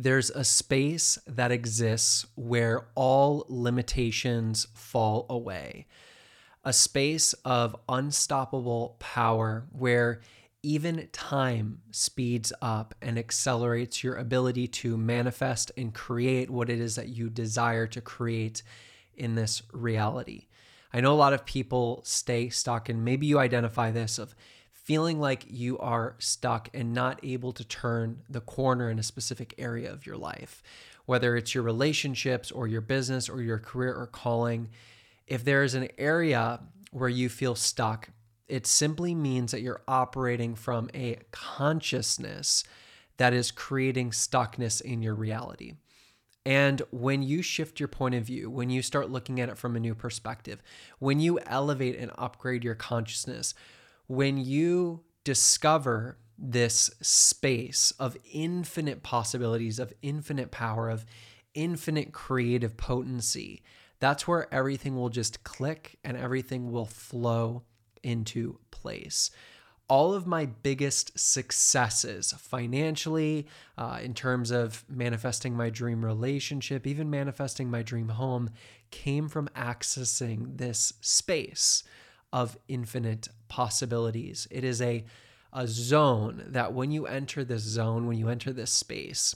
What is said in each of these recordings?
there's a space that exists where all limitations fall away. A space of unstoppable power where even time speeds up and accelerates your ability to manifest and create what it is that you desire to create in this reality. I know a lot of people stay stuck, and maybe you identify this of feeling like you are stuck and not able to turn the corner in a specific area of your life, whether it's your relationships or your business or your career or calling. If there is an area where you feel stuck, it simply means that you're operating from a consciousness that is creating stuckness in your reality. And when you shift your point of view, when you start looking at it from a new perspective, when you elevate and upgrade your consciousness, when you discover this space of infinite possibilities, of infinite power, of infinite creative potency, that's where everything will just click and everything will flow into place. All of my biggest successes financially, uh, in terms of manifesting my dream relationship, even manifesting my dream home, came from accessing this space of infinite possibilities. It is a, a zone that when you enter this zone, when you enter this space,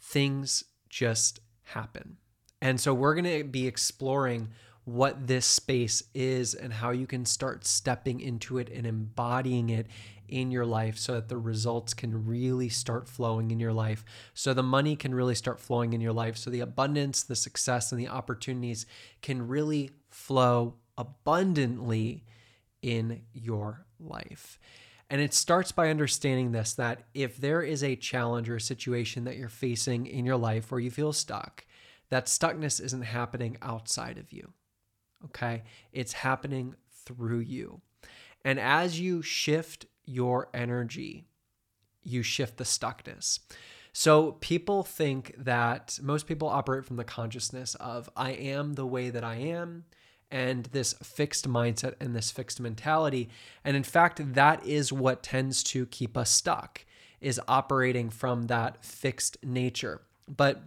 things just happen. And so we're going to be exploring what this space is and how you can start stepping into it and embodying it in your life so that the results can really start flowing in your life. So the money can really start flowing in your life. So the abundance, the success, and the opportunities can really flow abundantly in your life. And it starts by understanding this that if there is a challenge or a situation that you're facing in your life where you feel stuck, that stuckness isn't happening outside of you. Okay? It's happening through you. And as you shift your energy, you shift the stuckness. So people think that most people operate from the consciousness of I am the way that I am and this fixed mindset and this fixed mentality. And in fact, that is what tends to keep us stuck is operating from that fixed nature. But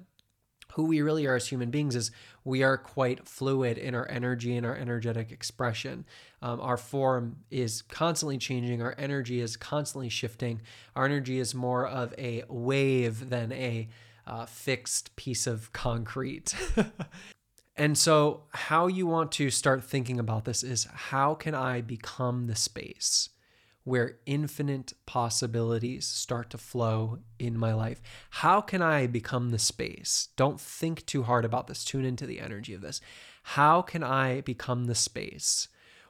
who we really are as human beings is we are quite fluid in our energy and our energetic expression. Um, our form is constantly changing, our energy is constantly shifting. Our energy is more of a wave than a uh, fixed piece of concrete. And so, how you want to start thinking about this is how can I become the space where infinite possibilities start to flow in my life? How can I become the space? Don't think too hard about this. Tune into the energy of this. How can I become the space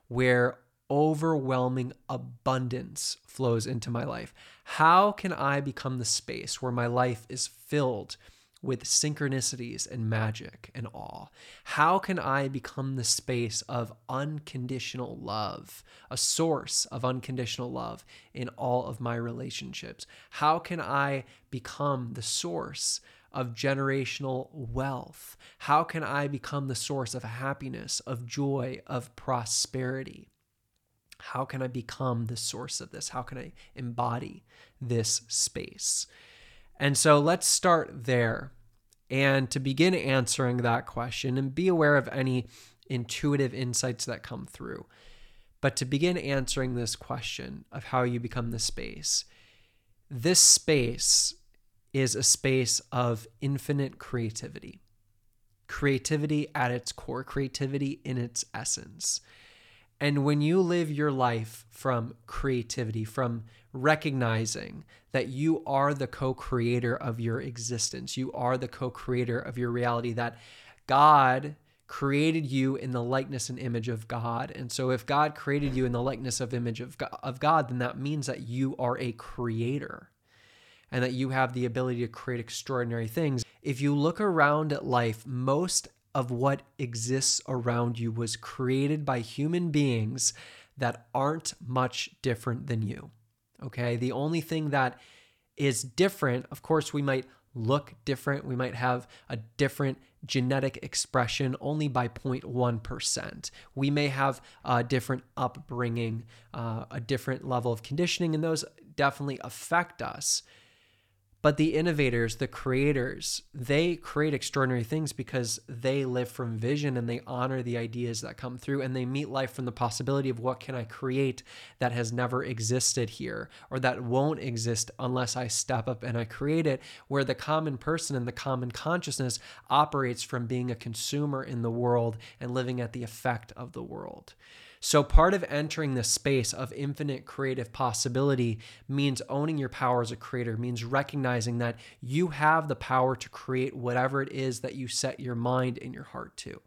where overwhelming abundance flows into my life? How can I become the space where my life is filled? With synchronicities and magic and awe? How can I become the space of unconditional love, a source of unconditional love in all of my relationships? How can I become the source of generational wealth? How can I become the source of happiness, of joy, of prosperity? How can I become the source of this? How can I embody this space? And so let's start there. And to begin answering that question and be aware of any intuitive insights that come through. But to begin answering this question of how you become the space, this space is a space of infinite creativity. Creativity at its core, creativity in its essence. And when you live your life from creativity, from recognizing that you are the co creator of your existence, you are the co creator of your reality, that God created you in the likeness and image of God. And so if God created you in the likeness of image of God, of God, then that means that you are a creator and that you have the ability to create extraordinary things. If you look around at life, most of what exists around you was created by human beings that aren't much different than you. Okay. The only thing that is different, of course, we might look different. We might have a different genetic expression only by 0.1%. We may have a different upbringing, uh, a different level of conditioning, and those definitely affect us. But the innovators, the creators, they create extraordinary things because they live from vision and they honor the ideas that come through and they meet life from the possibility of what can I create that has never existed here or that won't exist unless I step up and I create it. Where the common person and the common consciousness operates from being a consumer in the world and living at the effect of the world. So, part of entering the space of infinite creative possibility means owning your power as a creator, means recognizing that you have the power to create whatever it is that you set your mind and your heart to.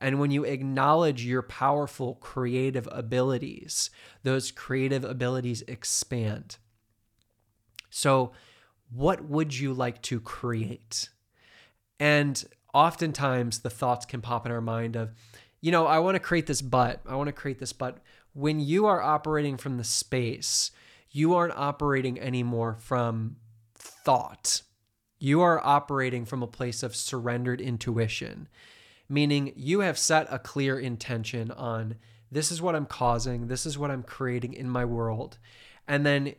And when you acknowledge your powerful creative abilities, those creative abilities expand. So, what would you like to create? And oftentimes the thoughts can pop in our mind of, you know, I want to create this but. I want to create this but. When you are operating from the space, you aren't operating anymore from thought. You are operating from a place of surrendered intuition, meaning you have set a clear intention on this is what I'm causing, this is what I'm creating in my world. And then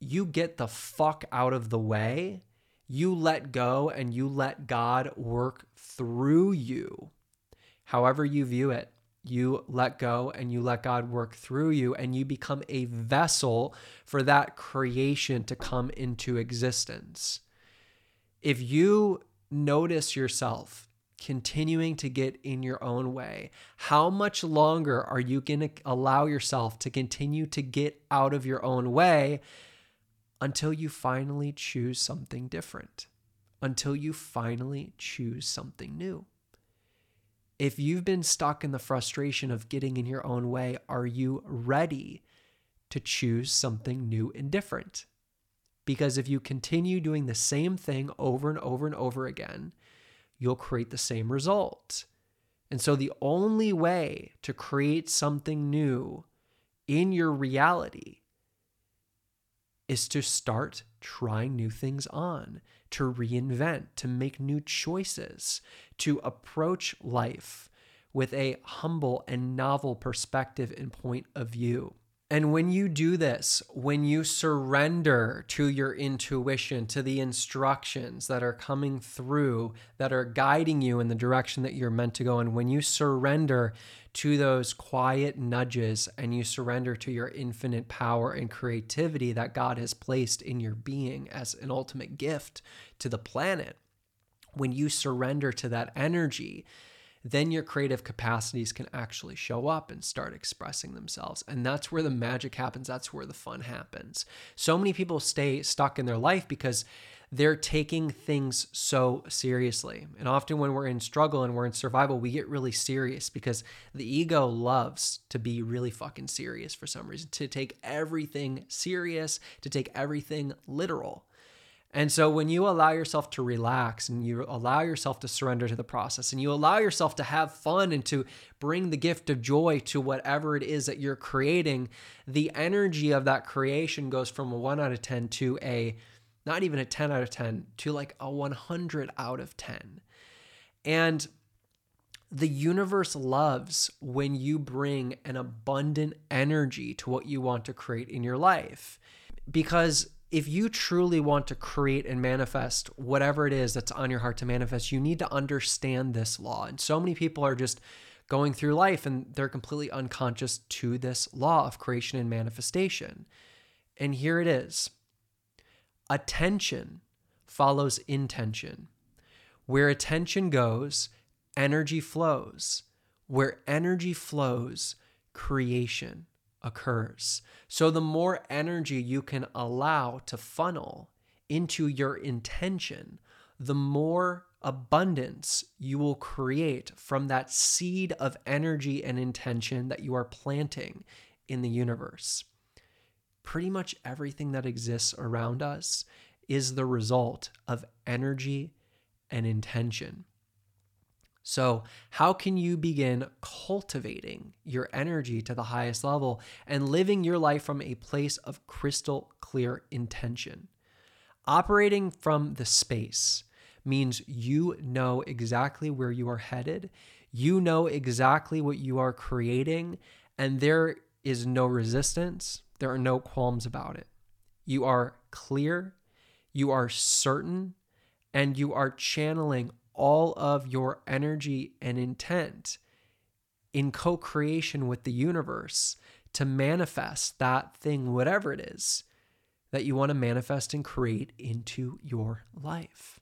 you get the fuck out of the way. You let go and you let God work through you however you view it, you let go and you let God work through you, and you become a vessel for that creation to come into existence. If you notice yourself continuing to get in your own way, how much longer are you going to allow yourself to continue to get out of your own way until you finally choose something different? Until you finally choose something new? If you've been stuck in the frustration of getting in your own way, are you ready to choose something new and different? Because if you continue doing the same thing over and over and over again, you'll create the same result. And so the only way to create something new in your reality is to start trying new things on, to reinvent, to make new choices, to approach life with a humble and novel perspective and point of view. And when you do this, when you surrender to your intuition, to the instructions that are coming through, that are guiding you in the direction that you're meant to go, and when you surrender to those quiet nudges and you surrender to your infinite power and creativity that God has placed in your being as an ultimate gift to the planet, when you surrender to that energy, then your creative capacities can actually show up and start expressing themselves. And that's where the magic happens. That's where the fun happens. So many people stay stuck in their life because they're taking things so seriously. And often when we're in struggle and we're in survival, we get really serious because the ego loves to be really fucking serious for some reason, to take everything serious, to take everything literal. And so when you allow yourself to relax and you allow yourself to surrender to the process and you allow yourself to have fun and to bring the gift of joy to whatever it is that you're creating, the energy of that creation goes from a 1 out of 10 to a not even a 10 out of 10 to like a 100 out of 10. And the universe loves when you bring an abundant energy to what you want to create in your life because if you truly want to create and manifest whatever it is that's on your heart to manifest, you need to understand this law. And so many people are just going through life and they're completely unconscious to this law of creation and manifestation. And here it is attention follows intention. Where attention goes, energy flows. Where energy flows, creation occurs. So, the more energy you can allow to funnel into your intention, the more abundance you will create from that seed of energy and intention that you are planting in the universe. Pretty much everything that exists around us is the result of energy and intention. So, how can you begin cultivating your energy to the highest level and living your life from a place of crystal clear intention? Operating from the space means you know exactly where you are headed, you know exactly what you are creating, and there is no resistance, there are no qualms about it. You are clear, you are certain, and you are channeling all of your energy and intent in co creation with the universe to manifest that thing, whatever it is that you want to manifest and create into your life.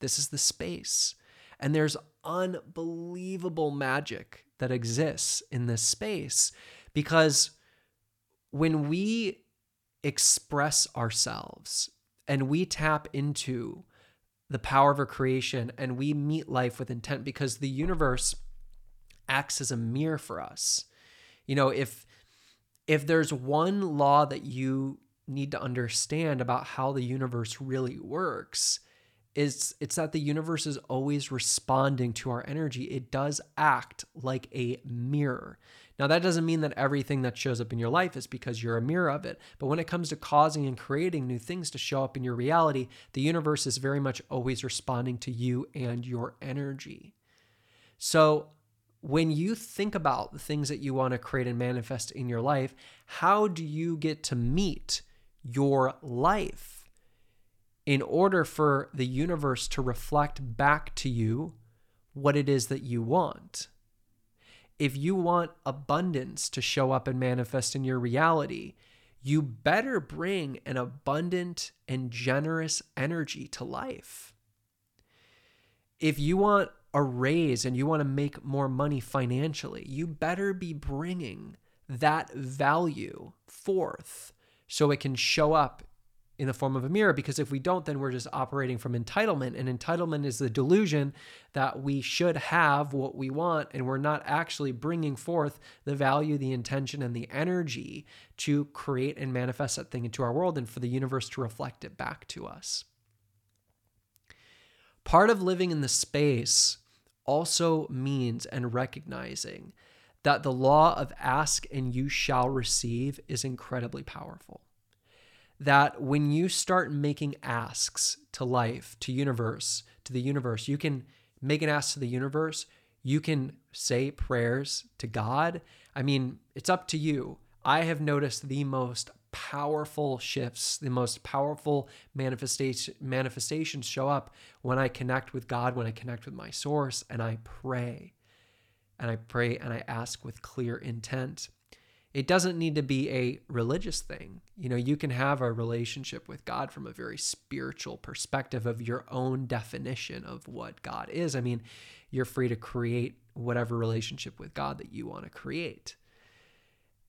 This is the space. And there's unbelievable magic that exists in this space because when we express ourselves and we tap into the power of our creation and we meet life with intent because the universe acts as a mirror for us. You know, if if there's one law that you need to understand about how the universe really works, is it's that the universe is always responding to our energy. It does act like a mirror. Now, that doesn't mean that everything that shows up in your life is because you're a mirror of it. But when it comes to causing and creating new things to show up in your reality, the universe is very much always responding to you and your energy. So, when you think about the things that you want to create and manifest in your life, how do you get to meet your life in order for the universe to reflect back to you what it is that you want? If you want abundance to show up and manifest in your reality, you better bring an abundant and generous energy to life. If you want a raise and you want to make more money financially, you better be bringing that value forth so it can show up in the form of a mirror because if we don't then we're just operating from entitlement and entitlement is the delusion that we should have what we want and we're not actually bringing forth the value the intention and the energy to create and manifest that thing into our world and for the universe to reflect it back to us. Part of living in the space also means and recognizing that the law of ask and you shall receive is incredibly powerful that when you start making asks to life, to universe, to the universe, you can make an ask to the universe. You can say prayers to God. I mean, it's up to you. I have noticed the most powerful shifts, the most powerful manifestation manifestations show up when I connect with God, when I connect with my source and I pray. And I pray and I ask with clear intent. It doesn't need to be a religious thing. You know, you can have a relationship with God from a very spiritual perspective of your own definition of what God is. I mean, you're free to create whatever relationship with God that you want to create.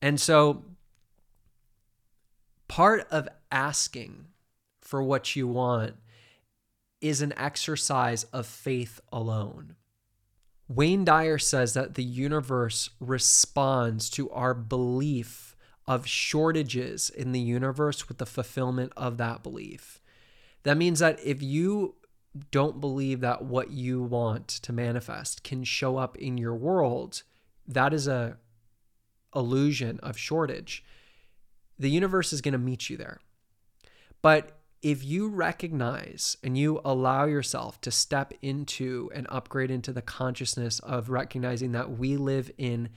And so, part of asking for what you want is an exercise of faith alone. Wayne Dyer says that the universe responds to our belief of shortages in the universe with the fulfillment of that belief. That means that if you don't believe that what you want to manifest can show up in your world, that is a illusion of shortage. The universe is going to meet you there. But if you recognize and you allow yourself to step into and upgrade into the consciousness of recognizing that we live in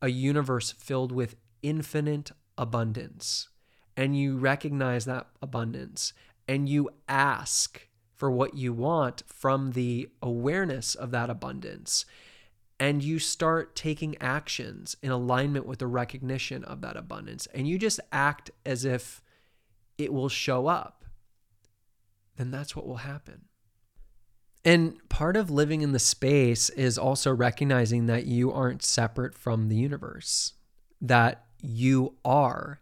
a universe filled with infinite abundance, and you recognize that abundance and you ask for what you want from the awareness of that abundance, and you start taking actions in alignment with the recognition of that abundance, and you just act as if it will show up then that's what will happen. And part of living in the space is also recognizing that you aren't separate from the universe, that you are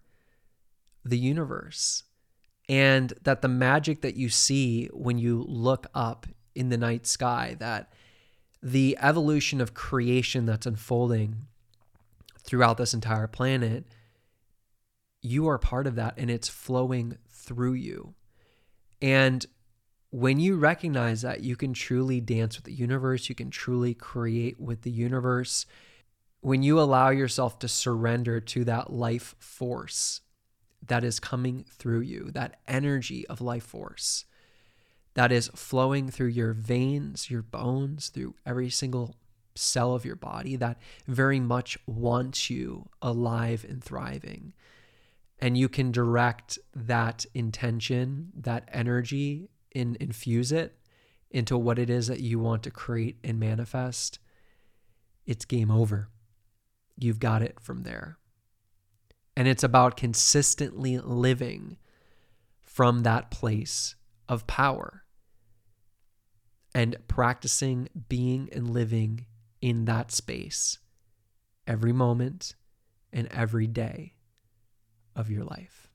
the universe, and that the magic that you see when you look up in the night sky, that the evolution of creation that's unfolding throughout this entire planet, you are part of that and it's flowing through you. And when you recognize that, you can truly dance with the universe, you can truly create with the universe. When you allow yourself to surrender to that life force that is coming through you, that energy of life force that is flowing through your veins, your bones, through every single cell of your body that very much wants you alive and thriving and you can direct that intention, that energy, and infuse it into what it is that you want to create and manifest, it's game over. You've got it from there. And it's about consistently living from that place of power and practicing being and living in that space every moment and every day of your life.